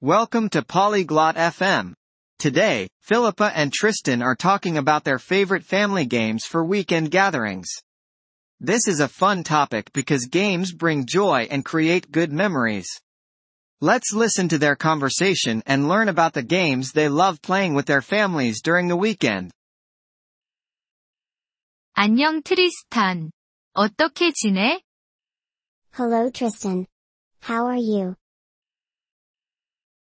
Welcome to Polyglot FM. Today, Philippa and Tristan are talking about their favorite family games for weekend gatherings. This is a fun topic because games bring joy and create good memories. Let's listen to their conversation and learn about the games they love playing with their families during the weekend. 안녕 트리스탄. 어떻게 지내? Hello Tristan. How are you?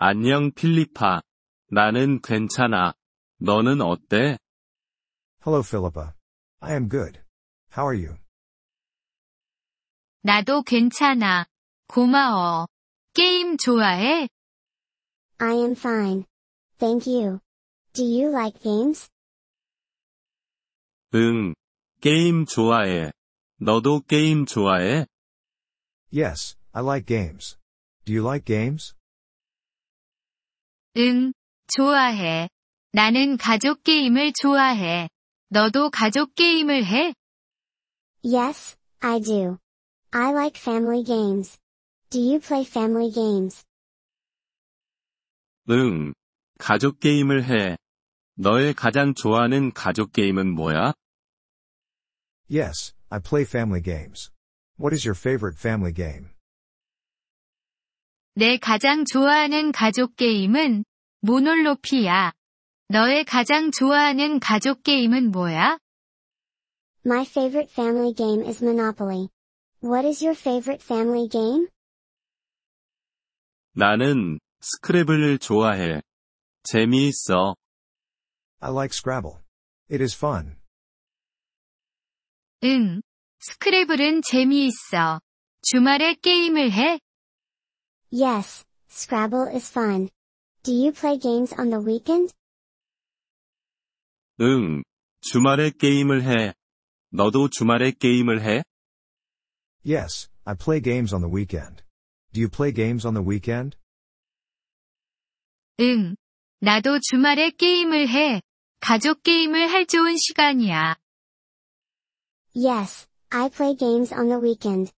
안녕 필리파. 나는 괜찮아. 너는 어때? Hello Philippa. I am good. How are you? 나도 괜찮아. 고마워. 게임 좋아해? I am fine. Thank you. Do you like games? 응. 게임 좋아해. 너도 게임 좋아해? Yes, I like games. Do you like games? 응, 좋아해. 나는 가족 게임을 좋아해. 너도 가족 게임을 해? Yes, I do. I like family games. Do you play family games? 응. 가족 게임을 해. 너의 가장 좋아하는 가족 게임은 뭐야? Yes, I play family games. What is your favorite family game? 내 가장 좋아하는 가족 게임은 모놀로피야. 너의 가장 좋아하는 가족 게임은 뭐야? My favorite family game is Monopoly. What is your favorite family game? 나는 스크래블을 좋아해. 재미있어. I like Scrabble. It is fun. 응. 스크래블은 재미있어. 주말에 게임을 해? Yes, Scrabble is fun. Do you play games on the weekend? 응. 주말에 게임을 해. 너도 주말에 게임을 해? Yes, I play games on the weekend. Do you play games on the weekend? 응. 나도 주말에 게임을 해. 가족 게임을 할 좋은 시간이야. Yes, I play games on the weekend.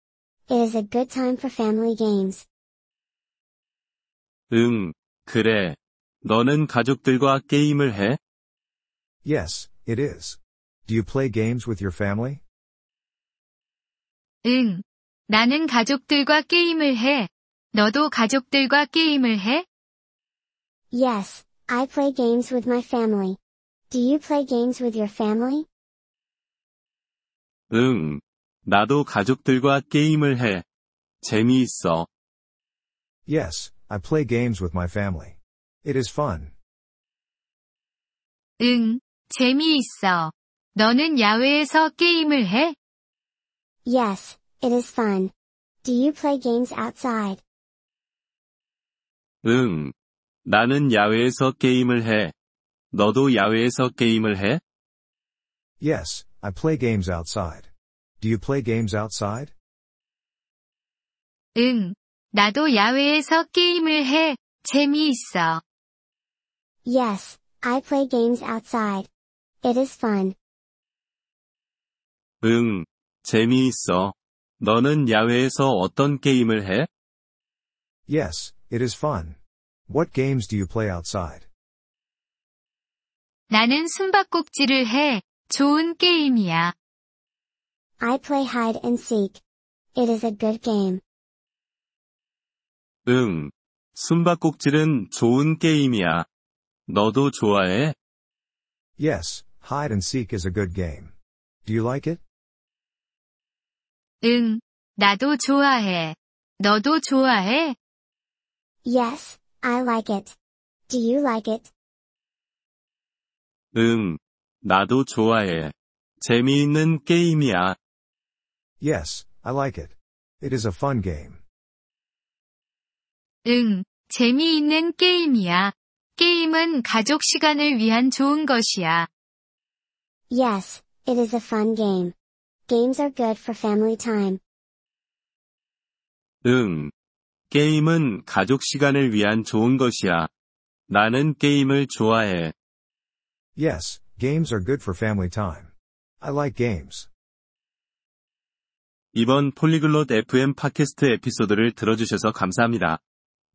It is a good time for family games. 응. 그래. 너는 가족들과 게임을 해? Yes, it is. Do you play games with your family? 응. 나는 가족들과 게임을 해. 너도 가족들과 게임을 해? Yes, I play games with my family. Do you play games with your family? 응. 나도 가족들과 게임을 해. 재미있어. Yes, I play games with my family. It is fun. 응. 재미있어. 너는 야외에서 게임을 해? Yes, it is fun. Do you play games outside? 응. 나는 야외에서 게임을 해. 너도 야외에서 게임을 해? Yes, I play games outside. Do you play games outside? 응. 나도 야외에서 게임을 해. 재미있어. Yes, I play games outside. It is fun. 응. 재미있어. 너는 야외에서 어떤 게임을 해? Yes, it is fun. What games do you play outside? 나는 숨바꼭질을 해. 좋은 게임이야. I play hide and seek. It is a good game. 응. 숨바꼭질은 좋은 게임이야. 너도 좋아해? Yes, hide and seek is a good game. Do you like it? 응. 나도 좋아해. 너도 좋아해? Yes, I like it. Do you like it? 응. 나도 좋아해. 재미있는 게임이야. Yes, I like it. It is a fun game. 응. 재미있는 게임이야. 게임은 가족 시간을 위한 좋은 것이야. Yes, it is a fun game. Games are good for family time. 응. 게임은 가족 시간을 위한 좋은 것이야. 나는 게임을 좋아해. Yes, games are good for family time. I like games. 이번 Polyglot FM 팟캐스트 에피소드를 들어주셔서 감사합니다.